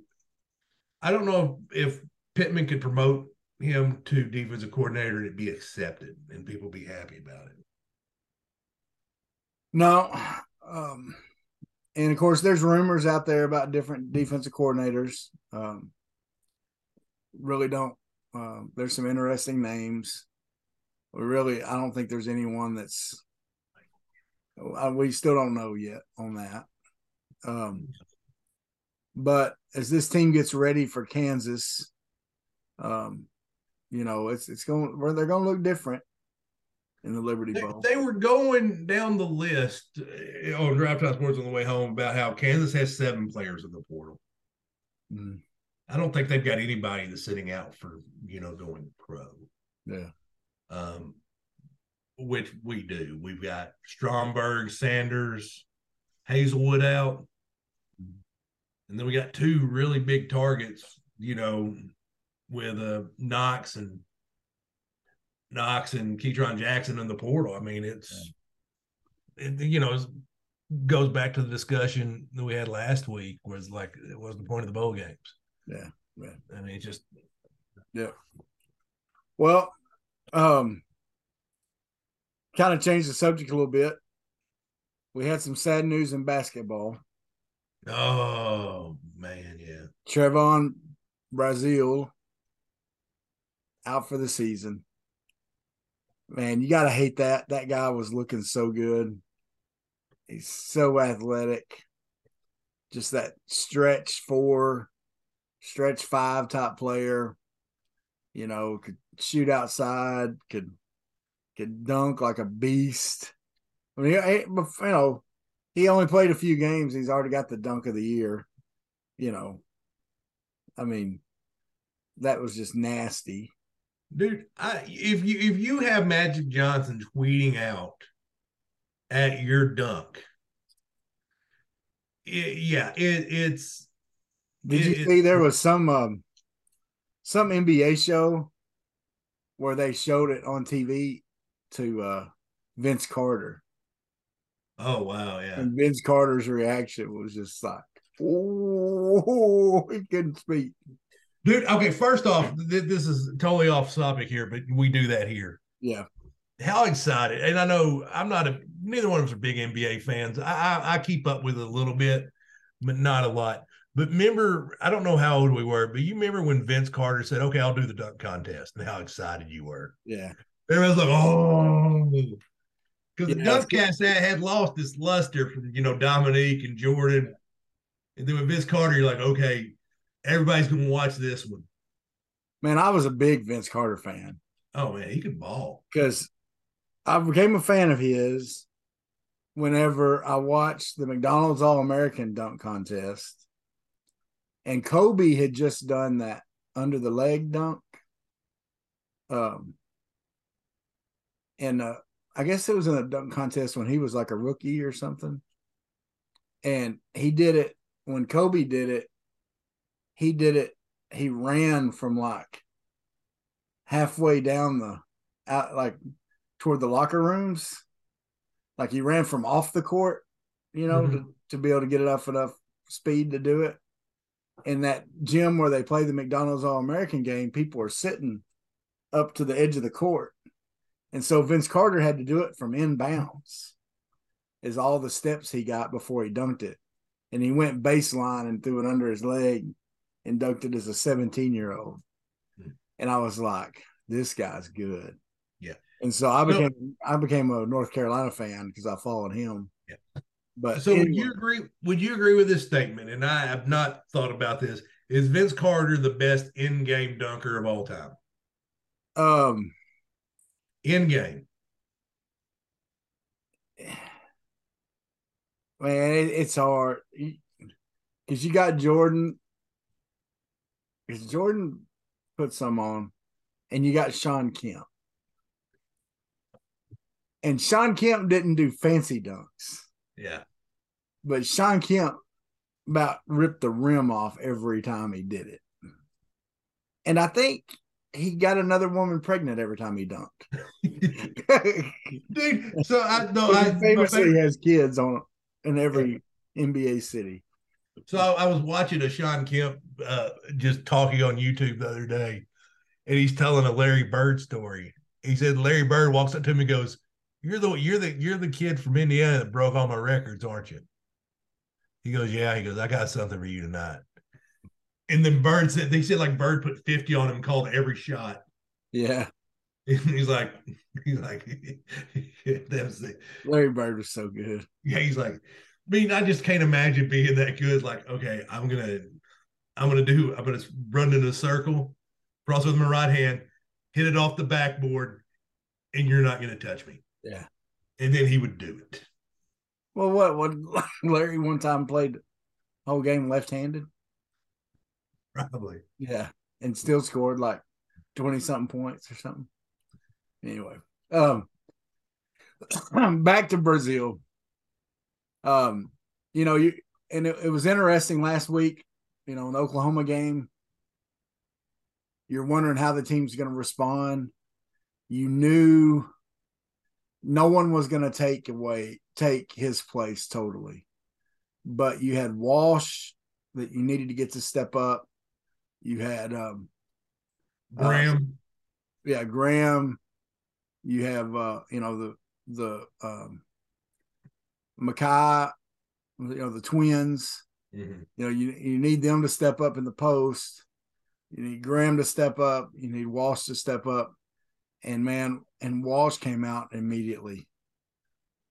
I don't know if Pittman could promote him to defensive coordinator and it be accepted and people be happy about it. No. Um, and of course, there's rumors out there about different defensive coordinators. Um, really don't. Um, there's some interesting names. We really, I don't think there's anyone that's. uh, We still don't know yet on that. Um, but as this team gets ready for Kansas, um, you know, it's it's going where they're going to look different in the Liberty They, Bowl. they were going down the list uh, on Drive Time Sports on the way home about how Kansas has seven players in the portal. Mm, I don't think they've got anybody that's sitting out for you know going pro. yeah. Um, which we do. We've got Stromberg, Sanders, Hazelwood out, and then we got two really big targets. You know, with uh, Knox and Knox and Ketron Jackson in the portal. I mean, it's it, you know goes back to the discussion that we had last week. Was like it was the point of the bowl games. Yeah, yeah. I mean, just. Yeah. Well, um, kind of changed the subject a little bit. We had some sad news in basketball. oh man, yeah. Trevon Brazile out for the season. Man, you gotta hate that. That guy was looking so good. He's so athletic. Just that stretch four, stretch five type player. You know, could shoot outside, could could dunk like a beast. I mean, you know, he only played a few games. He's already got the dunk of the year. You know, I mean, that was just nasty. Dude, I, if you if you have Magic Johnson tweeting out at your dunk, it, yeah, it, it's Did you it- see there was some um some NBA show where they showed it on TV to uh Vince Carter. oh wow, yeah. And Vince Carter's reaction was just like, oh, he couldn't speak. Dude, okay, first off, th- this is totally off topic here, but we do that here. Yeah. How excited! And I know I'm not a neither one of us are big NBA fans. I, I I keep up with it a little bit, but not a lot. But remember, I don't know how old we were, but you remember when Vince Carter said, "Okay, I'll do the dunk contest," and how excited you were. Yeah. Everyone's like, "Oh," because the dunk cast had, had lost its luster from you know Dominique and Jordan, and then with Vince Carter, you're like, "Okay, everybody's gonna watch this one." Man, I was a big Vince Carter fan Oh man, he could ball. because I became a fan of his whenever I watched the McDonald's All American dunk contest. And Kobe had just done that under the leg dunk. Um, and uh, I guess it was in a dunk contest when he was like a rookie or something. And he did it when Kobe did it. He did it. He ran from like halfway down the out, like toward the locker rooms. Like he ran from off the court, you know, to, to be able to get it up enough speed to do it. In that gym where they play the McDonald's All American game, people are sitting up to the edge of the court. And so Vince Carter had to do it from inbounds, is all the steps he got before he dunked it. and he went baseline and threw it under his leg and dunked it as a 17 year old. And I was like, this guy's good. Yeah. And so I No. became I became a North Carolina fan because I followed him. Yeah. But So would you agree? Would you agree with this statement? And I have not thought about this. Is Vince Carter the best in-game dunker of all time? um In game, man, it, it's hard because you got Jordan. Because Jordan put some on, and you got Shawn Kemp. And Shawn Kemp didn't do fancy dunks, yeah. but Shawn Kemp about ripped the rim off every time he did it. And I think he got another woman pregnant every time he dunked. Dude, so I no, I he famously favorite- has kids on in every NBA city. So I, I was watching a Shawn Kemp uh, just talking on YouTube the other day, and he's telling a Larry Bird story. He said Larry Bird walks up to him and goes, "You're the you're the you're the kid from Indiana that broke all my records, aren't you?" He goes, "Yeah." He goes, "I got something for you tonight." And then Bird said they said like Bird put fifty on him, called every shot. Yeah. And he's like, he's like, that was the, Larry Bird was so good. yeah, he's like, I mean, I just can't imagine being that good. Like, okay, I'm gonna, I'm gonna do, I'm gonna run in a circle, cross with my right hand, hit it off the backboard, and you're not gonna touch me. Yeah. And then he would do it. Well, what what Larry one time played whole game left handed? Probably. Yeah. And still scored like twenty something points or something. Anyway. Um back to Brazile. Um, you know, you and it, it was interesting last week, you know, in the Oklahoma game. You're wondering how the team's going to respond. You knew no one was going to take away take his place totally. But you had Walsh that you needed to get to step up. You had um Uh, Graham. yeah, Graham. You have uh, you know, the the um Makhi, you know, the twins. Mhm. You know, you you need them to step up in the post. You need Graham to step up. You need Walsh to step up. And man, and Walsh came out immediately,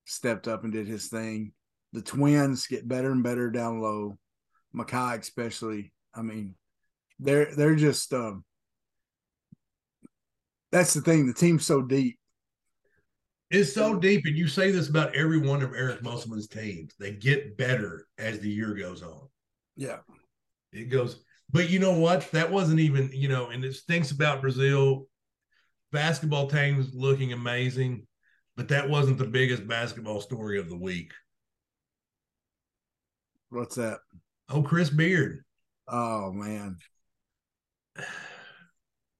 stepped up and did his thing. The twins get better and better down low. Makhi especially. I mean, they're they're just um that's the thing. The team's so deep. It's so deep, and you say this about every one of Eric Musselman's teams. They get better as the year goes on. Yeah. It goes, but you know what? That wasn't even, you know, and it stinks about Brazile. Basketball teams looking amazing, but that wasn't the biggest basketball story of the week. What's that? Oh, Chris Beard. Oh man.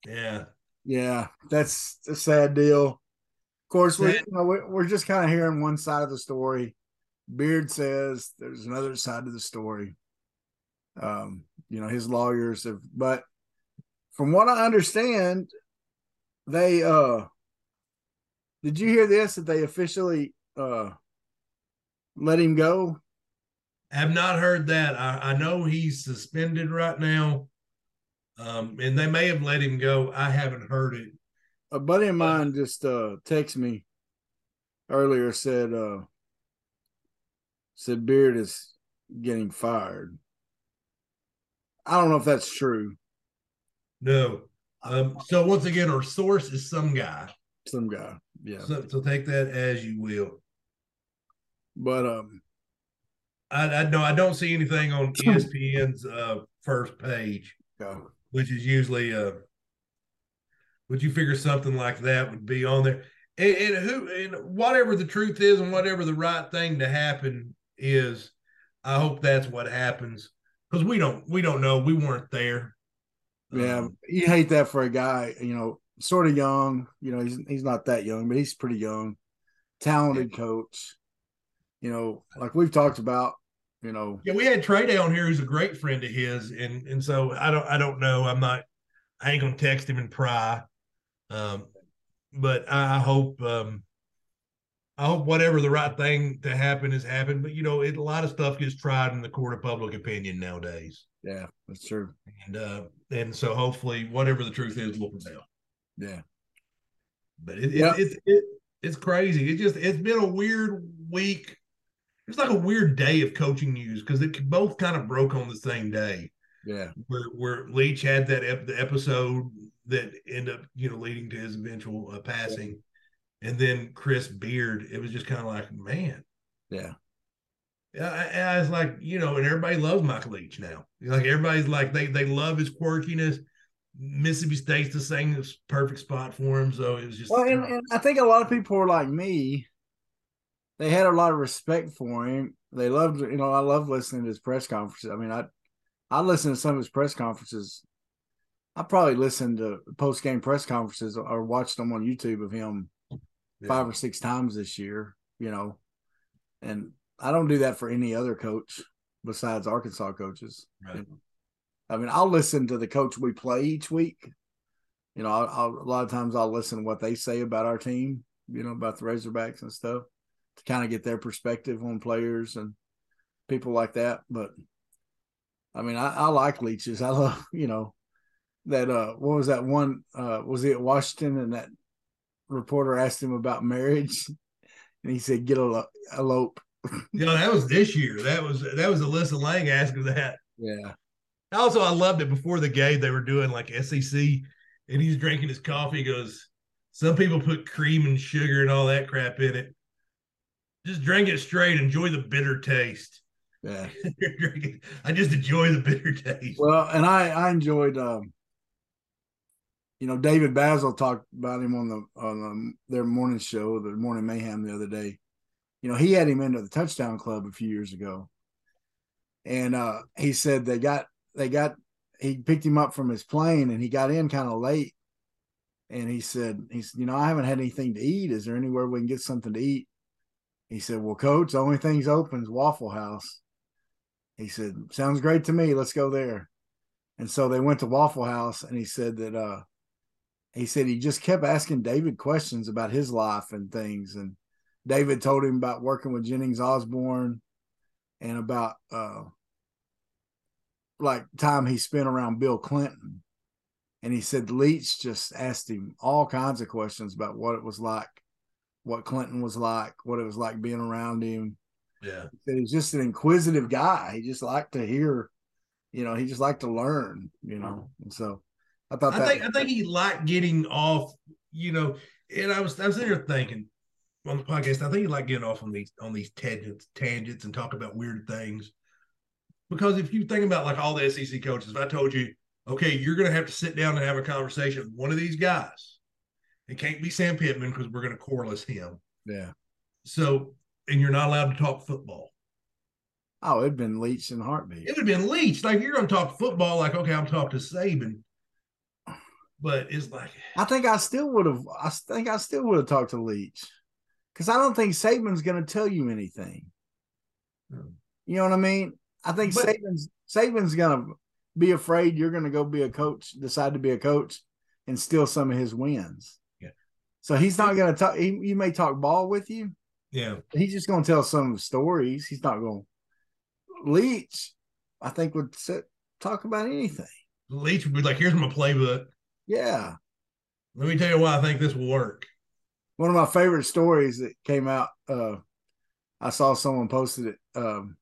Yeah. Yeah, that's a sad deal. Of course, we, you know, we're, we're just kind of hearing one side of the story. Beard says there's another side to the story. Um, you know, his lawyers have, but from what I understand, they uh did you hear this that they officially uh let him go? Have not heard that. I, I know he's suspended right now. Um, and they may have let him go. I haven't heard it. A buddy of mine just uh texted me earlier said uh said Beard is getting fired. I don't know if that's true. No. Um, so once again, our source is some guy. Some guy. Yeah. So, so take that as you will. But um I, I no, I don't see anything on ESPN's uh, first page, yeah. which is usually uh would you figure something like that would be on there? And, and who and whatever the truth is and whatever the right thing to happen is, I hope that's what happens. Because we don't we don't know. We weren't there. Yeah, Um, you hate that for a guy, you know, sort of young. You know, he's he's not that young, but he's pretty young, talented coach. You know, like we've talked about. You know, Yeah, we had Trey down here who's a great friend of his, and and so I don't I don't know. I'm not I ain't gonna text him and pry. Um, but I I hope um I hope whatever the right thing to happen has happened. But you know, it, a lot of stuff gets tried in the court of public opinion nowadays. Yeah, that's true. And uh, and so hopefully, whatever the truth is, will prevail. Yeah. But it, it, it, it it's crazy. It just it's been a weird week. It's like a weird day of coaching news because it both kind of broke on the same day. Yeah. Where where Leach had that ep- the episode that ended up you know leading to his eventual uh, passing, yeah. and then Chris Beard. It was just kind of like man. Yeah. Yeah, I, I, was like, you know, and everybody loves Michael Leach now. Like everybody's like they they love his quirkiness. Mississippi State's the same perfect spot for him. So it was just. Well, and, and I think a lot of people were like me. They had a lot of respect for him. They loved, you know, I love listening to his press conferences. I mean, I, I listened to some of his press conferences. I probably listened to post game press conferences or watched them on YouTube of him yeah. five or six times this year. You know, and I don't do that for any other coach besides Arkansas coaches. Right. You know? I mean, I'll listen to the coach we play each week. You know, I'll, I'll, a lot of times I'll listen to what they say about our team, you know, about the Razorbacks and stuff to kind of get their perspective on players and people like that. But I mean, I, I like Leach's. I love, you know, that uh what was that one uh was it Washington and that reporter asked him about marriage and he said get a elope. You know, that was this year. That was that was Alyssa Lang asking that. Yeah. Also, I loved it before the game. They were doing like SEC, and he's drinking his coffee. He goes, "Some people put cream and sugar and all that crap in it. Just drink it straight. Enjoy the bitter taste." Yeah, I just enjoy the bitter taste. Well, and I I enjoyed. Um, you know, David Bazzel talked about him on the on the, their morning show, the Morning Mayhem, the other day. You know, he had him into the Touchdown Club a few years ago, and uh, he said they got they got he picked him up from his plane and he got in kind of late. And he said he's you know i haven't had anything to eat. Is there anywhere we can get something to eat? He said well coach the only thing's open is waffle house. He said sounds great to me. Let's go there. And so they went to waffle house and he said that uh he said he just kept asking david questions about his life and things. And david told him about working with jennings osborne and about uh like time he spent around Bill Clinton. And he said Leach just asked him all kinds of questions about what it was like, what Clinton was like, what it was like being around him. Yeah. He said he's just an inquisitive guy. He just liked to hear, you know, he just liked to learn, you know. And so I thought I that think I think he liked getting off, you know, and I was I was sitting there thinking on the podcast, I think you like getting off on these on these tangents tangents and talk about weird things. Because if you think about like all the SEC coaches, if I told you, okay, you're going to have to sit down and have a conversation with one of these guys, it can't be Sam Pittman because we're going to Corliss him. Yeah. So, and you're not allowed to talk football. Oh, it'd been Leach in heartbeat. It would have been Leach. Like you're going to talk football, like okay, I'm talking to Saban, but it's like I think I still would have. I think I still would have talked to Leach because I don't think Saban's going to tell you anything. Hmm. You know what I mean? I think but, Saban's Saban's gonna be afraid you're gonna go be a coach, decide to be a coach, and steal some of his wins. Yeah. So he's not gonna talk. He, he may talk ball with you. Yeah. He's just gonna tell some stories. He's not gonna Leach. I think would sit, talk about anything. Leach would be like, "Here's my playbook." Yeah. Let me tell you why I think this will work. One of my favorite stories that came out. Uh, I saw someone posted it. Um,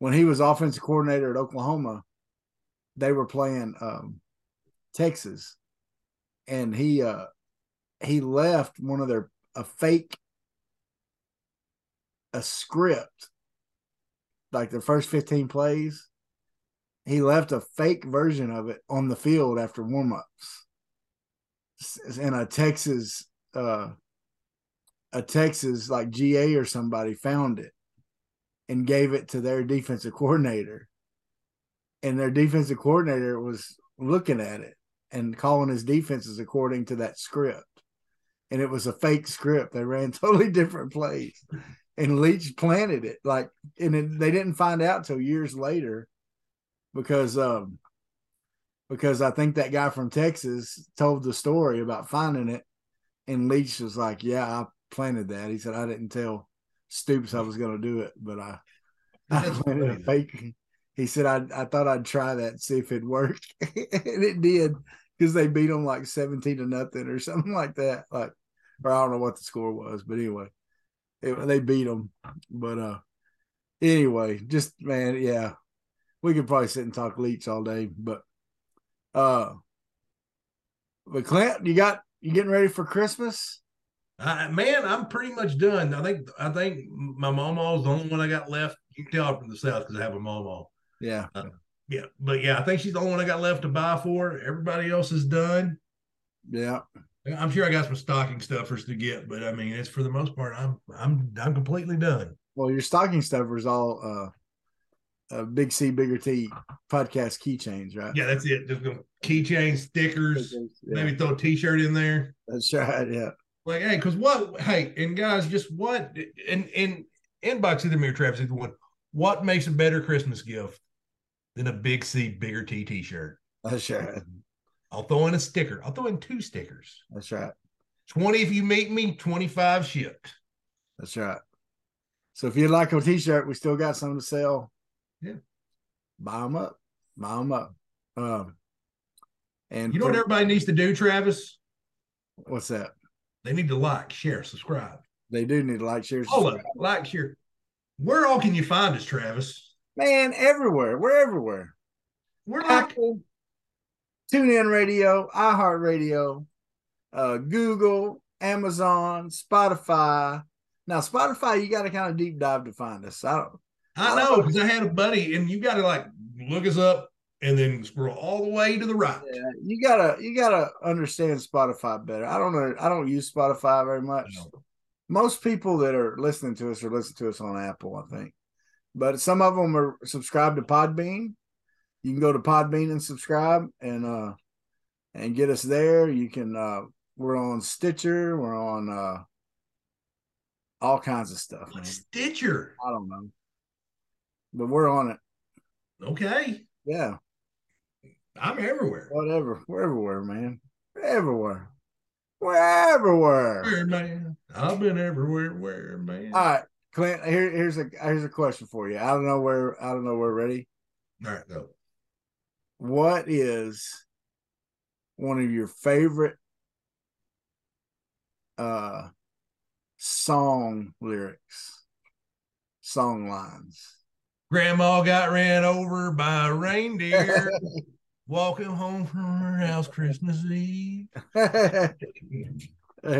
when he was offensive coordinator at Oklahoma, they were playing um, Texas, and he uh, he left one of their a fake a script like the first 15 plays he left a fake version of it on the field after warm-ups and a texas uh a texas like ga or somebody found it and gave it to their defensive coordinator. And their defensive coordinator was looking at it and calling his defenses according to that script. And it was a fake script. They ran totally different plays. And Leach planted it like, and it, they didn't find out till years later because, um, because I think that guy from Texas told the story about finding it, and Leach was like, "Yeah, I planted that. He said I didn't tell Stoops I was going to do it, but I, I planted a fake. He said I I thought I'd try that see if it worked, and it did because they beat them like seventeen to nothing or something like that. Like, or I don't know what the score was, but anyway, it, they beat them. But uh, anyway, just man, yeah, we could probably sit and talk Leach all day, but uh, but Clint, you got you getting ready for Christmas? I, man, I'm pretty much done. I think I think my mama's the only one I got left. You can tell from the south because I have a mama. Yeah, Yeah, but yeah, I think she's the only one I got left to buy for. Everybody else is done. yeah. I'm sure I got some stocking stuffers to get, but I mean, it's for the most part, I'm I'm I'm completely done. Well, your stocking stuffers all uh, uh big C, bigger T podcast keychains, right? Yeah, that's it. Just gonna keychain stickers, Yeah, maybe throw a T-shirt in there. that's right. Yeah, Like, hey, because what? Hey, and guys, just what? And and inbox either me or Travis either one. What makes a better Christmas gift than a big C, bigger T T-shirt? that's right. I'll throw in a sticker. I'll throw in two stickers. That's right. Twenty if you meet me. Twenty-five shipped. That's right. So if you'd like a T-shirt, we still got some to sell. Yeah. buy them up. Buy them up. Um, and You know what everybody needs to do, Travis? what's that? They need to like, share, subscribe. They do need to like, share, Hold subscribe. up, like, share. Where all can you find us, Travis? Man, everywhere. We're everywhere. We're like, Apple, TuneIn Radio, iHeartRadio, uh, Google, Amazon, Spotify. Now, Spotify, you got to kind of deep dive to find us. I don't, I know because I had a buddy, and you got to like look us up and then scroll all the way to the right. yeah, you gotta you gotta understand Spotify better. I don't know. I don't use Spotify very much. Most people that are listening to us are listening to us on Apple, I think. But some of them are subscribed to Podbean. You can go to Podbean and subscribe and uh and get us there. You can uh we're on Stitcher, we're on uh all kinds of stuff, man. Stitcher. I don't know. But we're on it. Okay. Yeah. I'm everywhere. Whatever. We're everywhere, man. We're everywhere. We're everywhere. Where, man? I've been everywhere. Where, man? All right, Clint. Here, here's a here's a question for you. I don't know where I don't know where. Ready? all right, go. What is one of your favorite uh song lyrics, song lines? Grandma got ran over by a reindeer walking home from her house Christmas Eve. There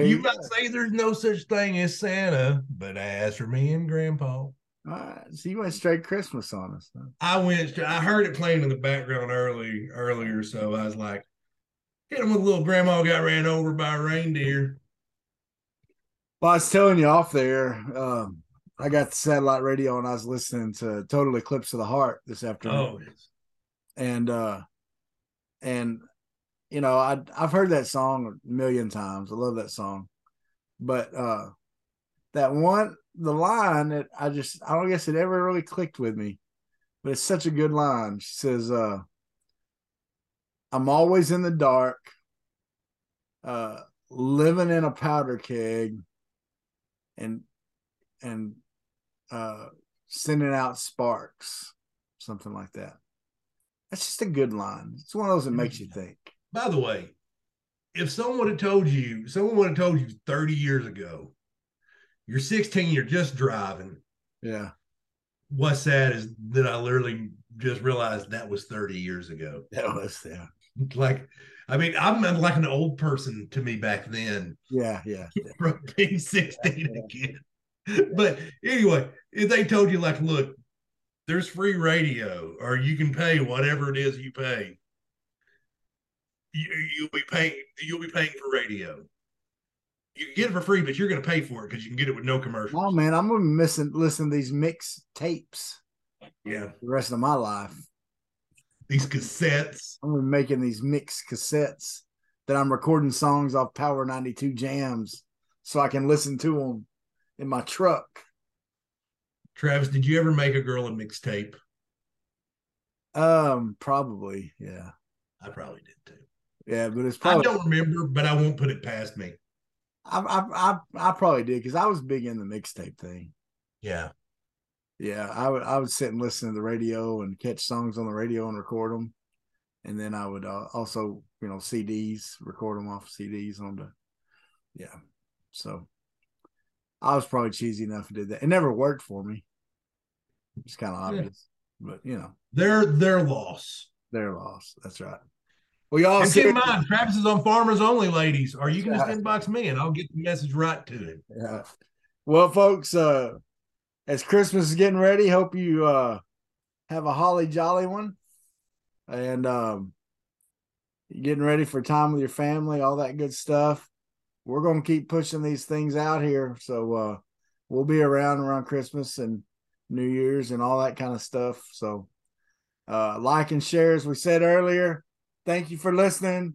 You go. might say there's no such thing as Santa, but as for me and Grandpa, right, so you went straight Christmas on us. Huh? I went. I heard it playing in the background early earlier, so I was like, "Hit him with a little Grandma got ran over by a reindeer." Well, I was telling you off there. Um, I got the satellite radio and I was listening to Total Eclipse of the Heart this afternoon. Oh, and uh and you know i i've heard that song a million times. I love that song. But uh that one the line that i just i don't guess it ever really clicked with me but it's such a good line. She says uh i'm always in the dark uh living in a powder keg and and uh sending out sparks something like that that's just a good line. It's one of those that makes you think. by the way, if someone had told you, someone would have told you 30 years ago, you're 16, you're just driving. Yeah. What's sad is that I literally just realized that was 30 years ago. That was yeah. Like, I mean, I'm like an old person to me back then. Yeah, yeah. from being 16 again. But anyway, if they told you, like, look, there's free radio, or you can pay whatever it is you pay. You, you'll be paying. You'll be paying for radio. You can get it for free, but you're going to pay for it because you can get it with no commercials. Oh man, I'm gonna be missing listen to these mix tapes Yeah, the rest of my life. these cassettes. I'm gonna be making these mix cassettes that I'm recording songs off Power 92 jams so I can listen to them in my truck. Travis, did you ever make a girl a mixtape? Um, probably, yeah. I probably did too. Yeah, but it's I don't remember, but I won't put it past me. I I I, I probably did because I was big in the mixtape thing. Yeah. Yeah, I would I would sit and listen to the radio and catch songs on the radio and record them, and then I would uh, also you know CDs record them off CDs on the yeah. So I was probably cheesy enough to do that. It never worked for me. It's kind of obvious, yeah. but you know, their their loss. Their loss. That's right. Well, y'all and keep in mind, Travis is on Farmers Only, ladies. Or you can just inbox me and I'll get the message right to him. Yeah. Well, folks, uh, as Christmas is getting ready, hope you uh have a holly jolly one, and um, getting ready for time with your family, all that good stuff. We're gonna keep pushing these things out here, so uh, we'll be around around Christmas and New Year's and all that kind of stuff. So, uh, like and share, as we said earlier. Thank you for listening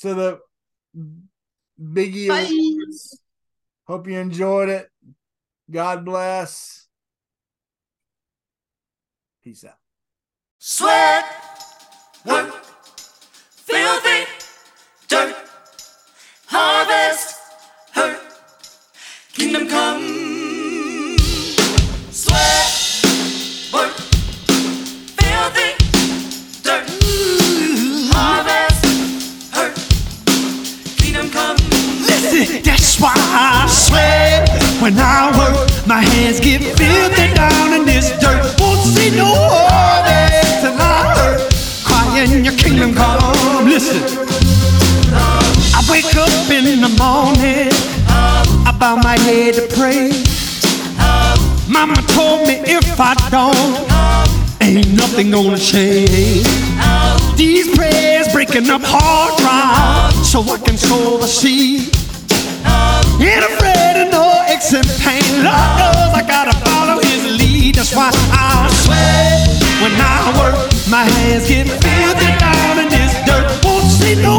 to the Biggie. Awards. Hope you enjoyed it. God bless. Peace out. Sweat, harvest, hurt, kingdom come. Sweat, work, filthy, dirt, harvest, hurt, kingdom come. Listen, that's why I sweat when I work. My hands get filthy down in this dirt. Won't see no harvest till I hurt. Crying your kingdom come. Listen. Up in the morning. I bow my head to pray. Mama told me if I don't, ain't nothing gonna change. These prayers breaking up hard drive so I can sow the seed. Ain't afraid of no aches and pain. Lord knows I gotta follow his lead. That's why I sweat when I work. My hands get filthy down in this dirt. Won't see no